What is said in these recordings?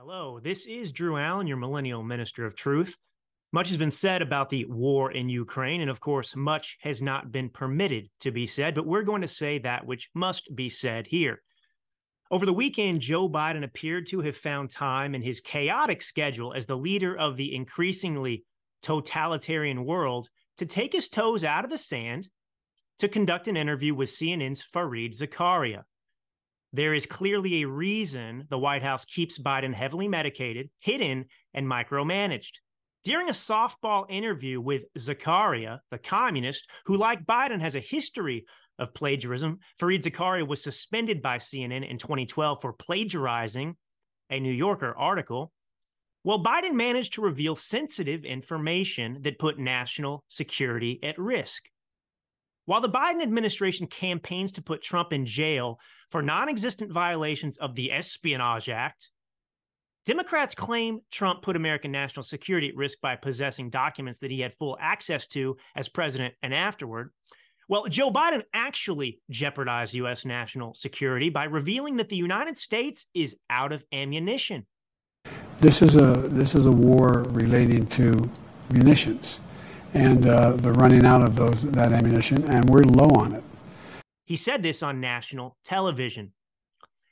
Hello, this is Drew Allen, your millennial minister of truth. Much has been said about the war in Ukraine, and of course, much has not been permitted to be said, but we're going to say that which must be said here. Over the weekend, Joe Biden appeared to have found time in his chaotic schedule as the leader of the increasingly totalitarian world to take his toes out of the sand to conduct an interview with CNN's Fareed Zakaria. There is clearly a reason the White House keeps Biden heavily medicated, hidden, and micromanaged. During a softball interview with Zakaria, the communist, who, like Biden, has a history of plagiarism, Fareed Zakaria was suspended by CNN in 2012 for plagiarizing a New Yorker article. Well, Biden managed to reveal sensitive information that put national security at risk. While the Biden administration campaigns to put Trump in jail for non existent violations of the Espionage Act, Democrats claim Trump put American national security at risk by possessing documents that he had full access to as president and afterward. Well, Joe Biden actually jeopardized U.S. national security by revealing that the United States is out of ammunition. This is a this is a war relating to munitions and uh, the running out of those that ammunition, and we're low on it. He said this on national television.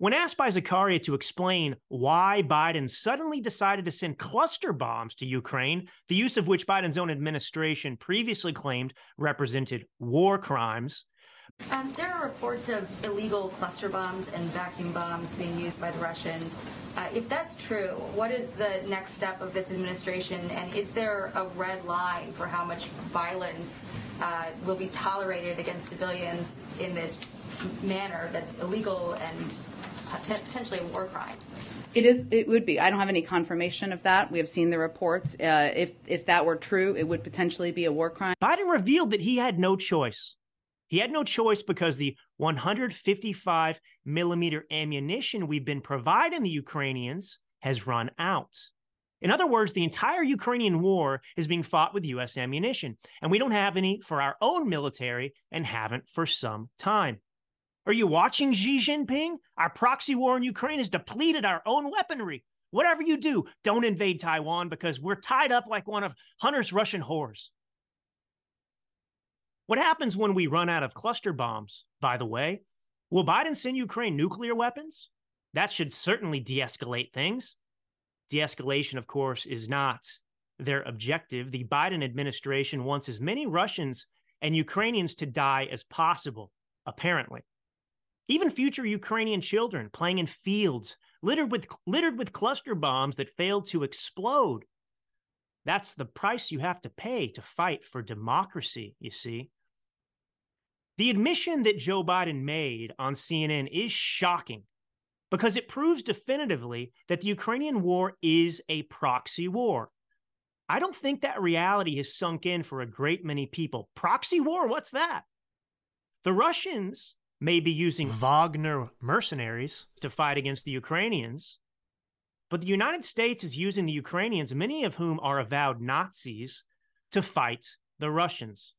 When asked by Zakaria to explain why Biden suddenly decided to send cluster bombs to Ukraine, the use of which Biden's own administration previously claimed represented war crimes, um, there are reports of illegal cluster bombs and vacuum bombs being used by the Russians. Uh, if that's true, what is the next step of this administration, and is there a red line for how much violence uh, will be tolerated against civilians in this manner that's illegal and potentially a war crime? It is. It would be. I don't have any confirmation of that. We have seen the reports. Uh, if if that were true, it would potentially be a war crime. Biden revealed that he had no choice he had no choice because the 155 millimeter ammunition we've been providing the Ukrainians has run out. In other words, the entire Ukrainian war is being fought with U.S. ammunition, and we don't have any for our own military and haven't for some time. Are you watching Xi Jinping? Our proxy war in Ukraine has depleted our own weaponry. Whatever you do, don't invade Taiwan because we're tied up like one of Hunter's Russian whores. What happens when we run out of cluster bombs, by the way? Will Biden send Ukraine nuclear weapons? That should certainly de escalate things. De escalation, of course, is not their objective. The Biden administration wants as many Russians and Ukrainians to die as possible, apparently. Even future Ukrainian children playing in fields littered with, littered with cluster bombs that failed to explode. That's the price you have to pay to fight for democracy, you see. The admission that Joe Biden made on CNN is shocking because it proves definitively that the Ukrainian war is a proxy war. I don't think that reality has sunk in for a great many people. Proxy war, what's that? The Russians may be using Wagner mercenaries to fight against the Ukrainians, but the United States is using the Ukrainians, many of whom are avowed Nazis, to fight the Russians.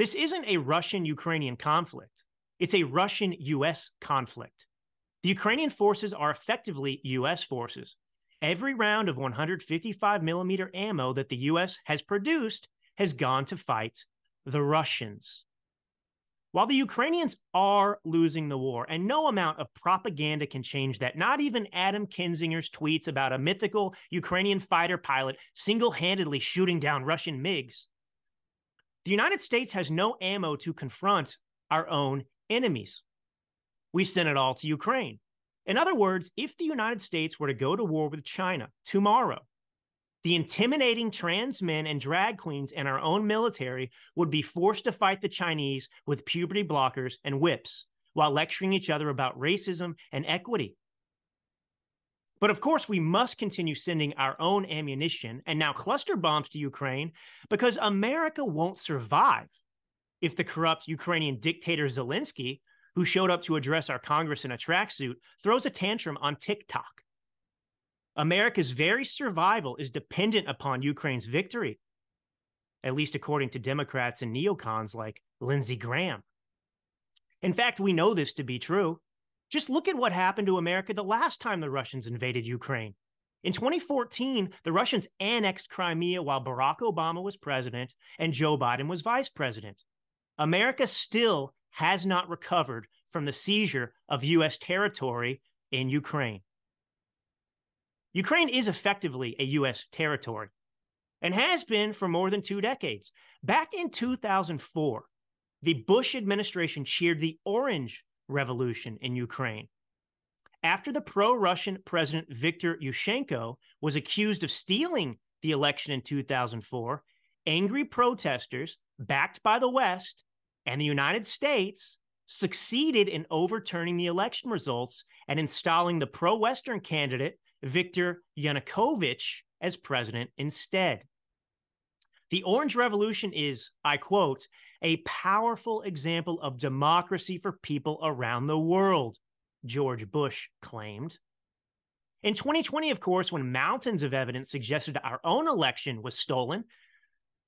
This isn't a Russian Ukrainian conflict, it's a Russian US conflict. The Ukrainian forces are effectively US forces. Every round of 155 millimeter ammo that the US has produced has gone to fight the Russians. While the Ukrainians are losing the war, and no amount of propaganda can change that, not even Adam Kinzinger's tweets about a mythical Ukrainian fighter pilot single handedly shooting down Russian MiGs, the United States has no ammo to confront our own enemies. We sent it all to Ukraine. In other words, if the United States were to go to war with China tomorrow, the intimidating trans men and drag queens in our own military would be forced to fight the Chinese with puberty blockers and whips while lecturing each other about racism and equity. But of course, we must continue sending our own ammunition and now cluster bombs to Ukraine because America won't survive if the corrupt Ukrainian dictator Zelensky, who showed up to address our Congress in a tracksuit, throws a tantrum on TikTok. America's very survival is dependent upon Ukraine's victory, at least according to Democrats and neocons like Lindsey Graham. In fact, we know this to be true. Just look at what happened to America the last time the Russians invaded Ukraine. In 2014, the Russians annexed Crimea while Barack Obama was president and Joe Biden was vice president. America still has not recovered from the seizure of U.S. territory in Ukraine. Ukraine is effectively a U.S. territory and has been for more than two decades. Back in 2004, the Bush administration cheered the Orange Revolution in Ukraine. After the pro Russian President Viktor Yushchenko was accused of stealing the election in 2004, angry protesters, backed by the West and the United States, succeeded in overturning the election results and installing the pro Western candidate Viktor Yanukovych as president instead. The Orange Revolution is, I quote, a powerful example of democracy for people around the world, George Bush claimed. In 2020, of course, when mountains of evidence suggested our own election was stolen,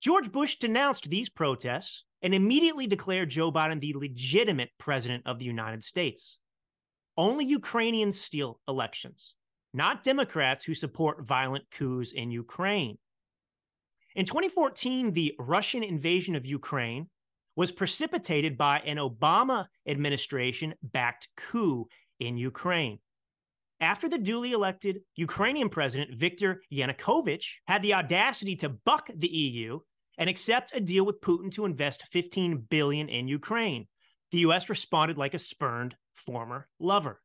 George Bush denounced these protests and immediately declared Joe Biden the legitimate president of the United States. Only Ukrainians steal elections, not Democrats who support violent coups in Ukraine. In 2014, the Russian invasion of Ukraine was precipitated by an Obama administration backed coup in Ukraine. After the duly elected Ukrainian president Viktor Yanukovych had the audacity to buck the EU and accept a deal with Putin to invest 15 billion in Ukraine, the US responded like a spurned former lover.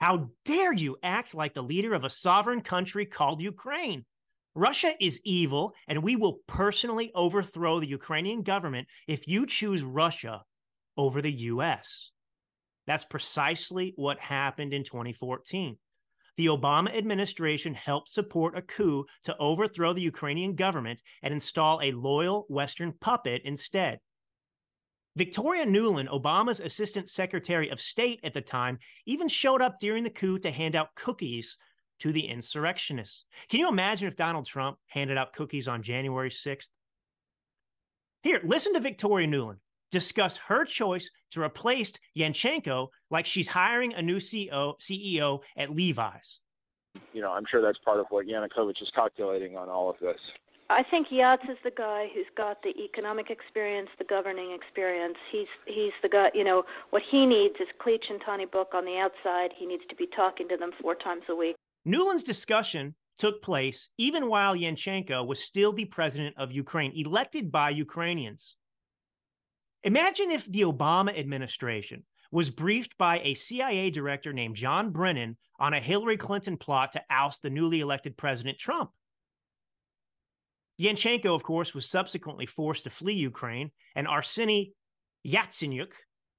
How dare you act like the leader of a sovereign country called Ukraine? Russia is evil, and we will personally overthrow the Ukrainian government if you choose Russia over the US. That's precisely what happened in 2014. The Obama administration helped support a coup to overthrow the Ukrainian government and install a loyal Western puppet instead. Victoria Nuland, Obama's Assistant Secretary of State at the time, even showed up during the coup to hand out cookies to the insurrectionists. Can you imagine if Donald Trump handed out cookies on January 6th? Here, listen to Victoria Nuland discuss her choice to replace Yanchenko like she's hiring a new CEO, CEO at Levi's. You know, I'm sure that's part of what Yanukovych is calculating on all of this. I think Yats is the guy who's got the economic experience, the governing experience. He's he's the guy. You know, what he needs is Klitsch and Tyahnybok on the outside. He needs to be talking to them four times a week. Nuland's discussion took place even while Yanchenko was still the president of Ukraine, elected by Ukrainians. Imagine if the Obama administration was briefed by a CIA director named John Brennan on a Hillary Clinton plot to oust the newly elected President Trump. Yanchenko, of course, was subsequently forced to flee Ukraine, and Arseny Yatsenyuk,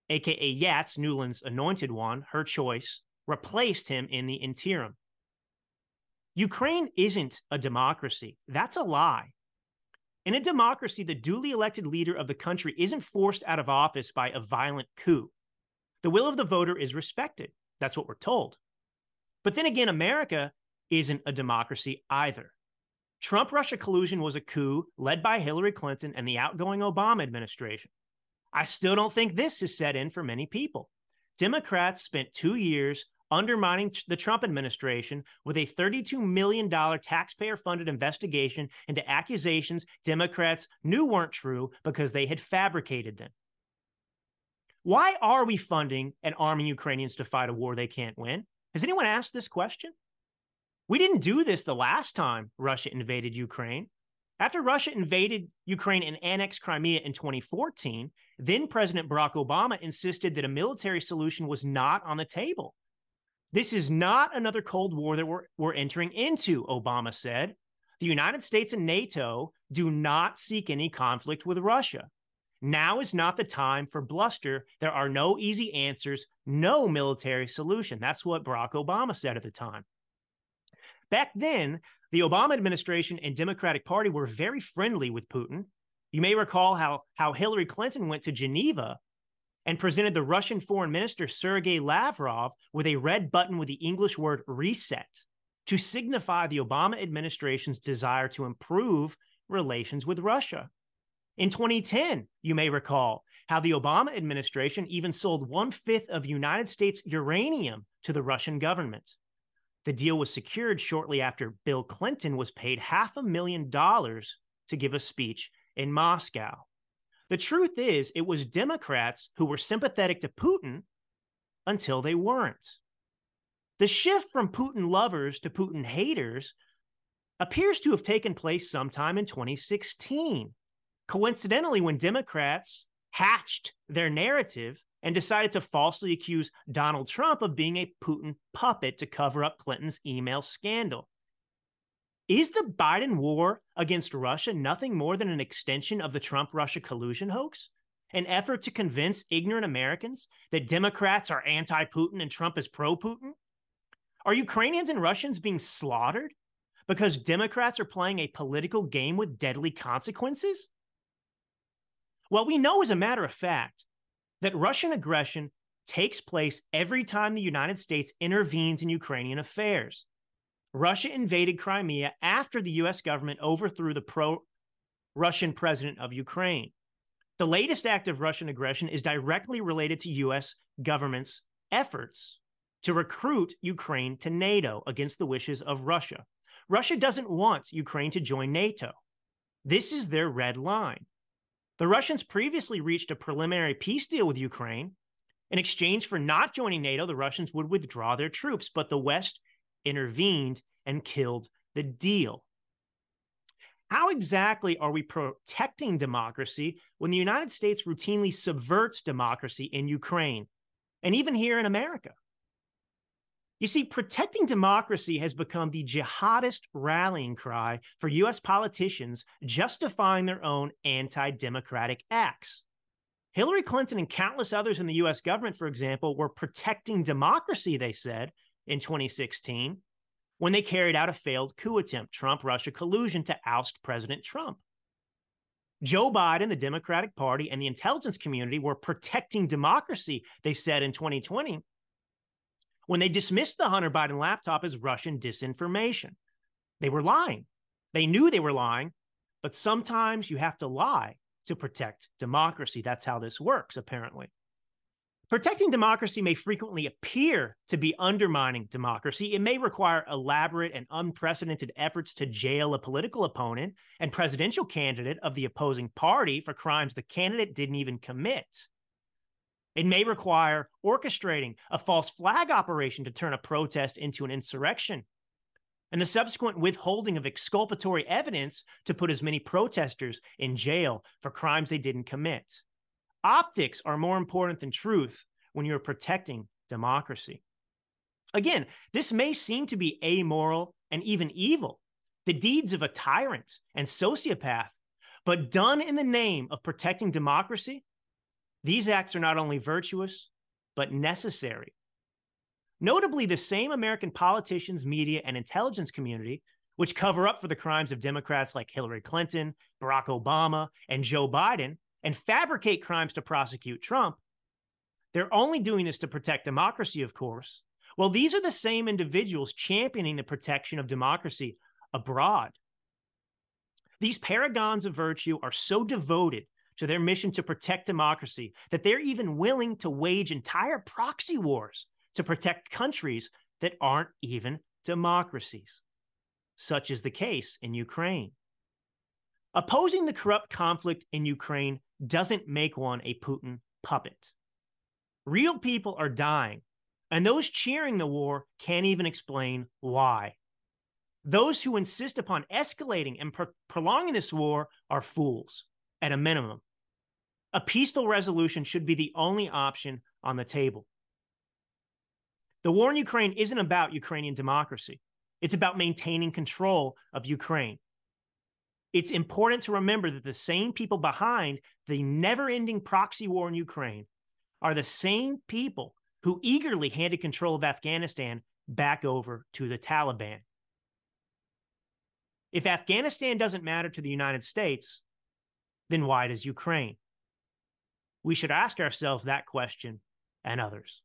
aka Yats, Nuland's anointed one, her choice, replaced him in the interim. Ukraine isn't a democracy. That's a lie. In a democracy, the duly elected leader of the country isn't forced out of office by a violent coup. The will of the voter is respected. That's what we're told. But then again, America isn't a democracy either. Trump Russia collusion was a coup led by Hillary Clinton and the outgoing Obama administration. I still don't think this is set in for many people. Democrats spent two years undermining the Trump administration with a $32 million taxpayer funded investigation into accusations Democrats knew weren't true because they had fabricated them. Why are we funding and arming Ukrainians to fight a war they can't win? Has anyone asked this question? We didn't do this the last time Russia invaded Ukraine. After Russia invaded Ukraine and annexed Crimea in 2014, then President Barack Obama insisted that a military solution was not on the table. This is not another Cold War that we're, we're entering into, Obama said. The United States and NATO do not seek any conflict with Russia. Now is not the time for bluster. There are no easy answers, no military solution. That's what Barack Obama said at the time. Back then, the Obama administration and Democratic Party were very friendly with Putin. You may recall how, how Hillary Clinton went to Geneva and presented the Russian foreign minister Sergei Lavrov with a red button with the English word reset to signify the Obama administration's desire to improve relations with Russia. In 2010, you may recall how the Obama administration even sold one fifth of United States uranium to the Russian government. The deal was secured shortly after Bill Clinton was paid half a million dollars to give a speech in Moscow. The truth is, it was Democrats who were sympathetic to Putin until they weren't. The shift from Putin lovers to Putin haters appears to have taken place sometime in 2016. Coincidentally, when Democrats hatched their narrative and decided to falsely accuse Donald Trump of being a Putin puppet to cover up Clinton's email scandal. Is the Biden war against Russia nothing more than an extension of the Trump Russia collusion hoax? An effort to convince ignorant Americans that Democrats are anti Putin and Trump is pro Putin? Are Ukrainians and Russians being slaughtered because Democrats are playing a political game with deadly consequences? Well, we know as a matter of fact that Russian aggression takes place every time the United States intervenes in Ukrainian affairs. Russia invaded Crimea after the US government overthrew the pro Russian president of Ukraine. The latest act of Russian aggression is directly related to US government's efforts to recruit Ukraine to NATO against the wishes of Russia. Russia doesn't want Ukraine to join NATO. This is their red line. The Russians previously reached a preliminary peace deal with Ukraine. In exchange for not joining NATO, the Russians would withdraw their troops, but the West intervened and killed the deal. How exactly are we protecting democracy when the United States routinely subverts democracy in Ukraine and even here in America? You see, protecting democracy has become the jihadist rallying cry for US politicians justifying their own anti democratic acts. Hillary Clinton and countless others in the US government, for example, were protecting democracy, they said, in 2016 when they carried out a failed coup attempt, Trump Russia collusion to oust President Trump. Joe Biden, the Democratic Party, and the intelligence community were protecting democracy, they said in 2020 when they dismissed the Hunter Biden laptop as Russian disinformation. They were lying. They knew they were lying, but sometimes you have to lie to protect democracy. That's how this works, apparently. Protecting democracy may frequently appear to be undermining democracy. It may require elaborate and unprecedented efforts to jail a political opponent and presidential candidate of the opposing party for crimes the candidate didn't even commit. It may require orchestrating a false flag operation to turn a protest into an insurrection and the subsequent withholding of exculpatory evidence to put as many protesters in jail for crimes they didn't commit. Optics are more important than truth when you're protecting democracy. Again, this may seem to be amoral and even evil, the deeds of a tyrant and sociopath, but done in the name of protecting democracy, these acts are not only virtuous, but necessary. Notably, the same American politicians, media, and intelligence community, which cover up for the crimes of Democrats like Hillary Clinton, Barack Obama, and Joe Biden, and fabricate crimes to prosecute Trump, they're only doing this to protect democracy, of course. Well, these are the same individuals championing the protection of democracy abroad. These paragons of virtue are so devoted to their mission to protect democracy that they're even willing to wage entire proxy wars to protect countries that aren't even democracies. Such is the case in Ukraine. Opposing the corrupt conflict in Ukraine doesn't make one a Putin puppet. Real people are dying, and those cheering the war can't even explain why. Those who insist upon escalating and pro- prolonging this war are fools, at a minimum. A peaceful resolution should be the only option on the table. The war in Ukraine isn't about Ukrainian democracy, it's about maintaining control of Ukraine. It's important to remember that the same people behind the never ending proxy war in Ukraine are the same people who eagerly handed control of Afghanistan back over to the Taliban. If Afghanistan doesn't matter to the United States, then why does Ukraine? We should ask ourselves that question and others.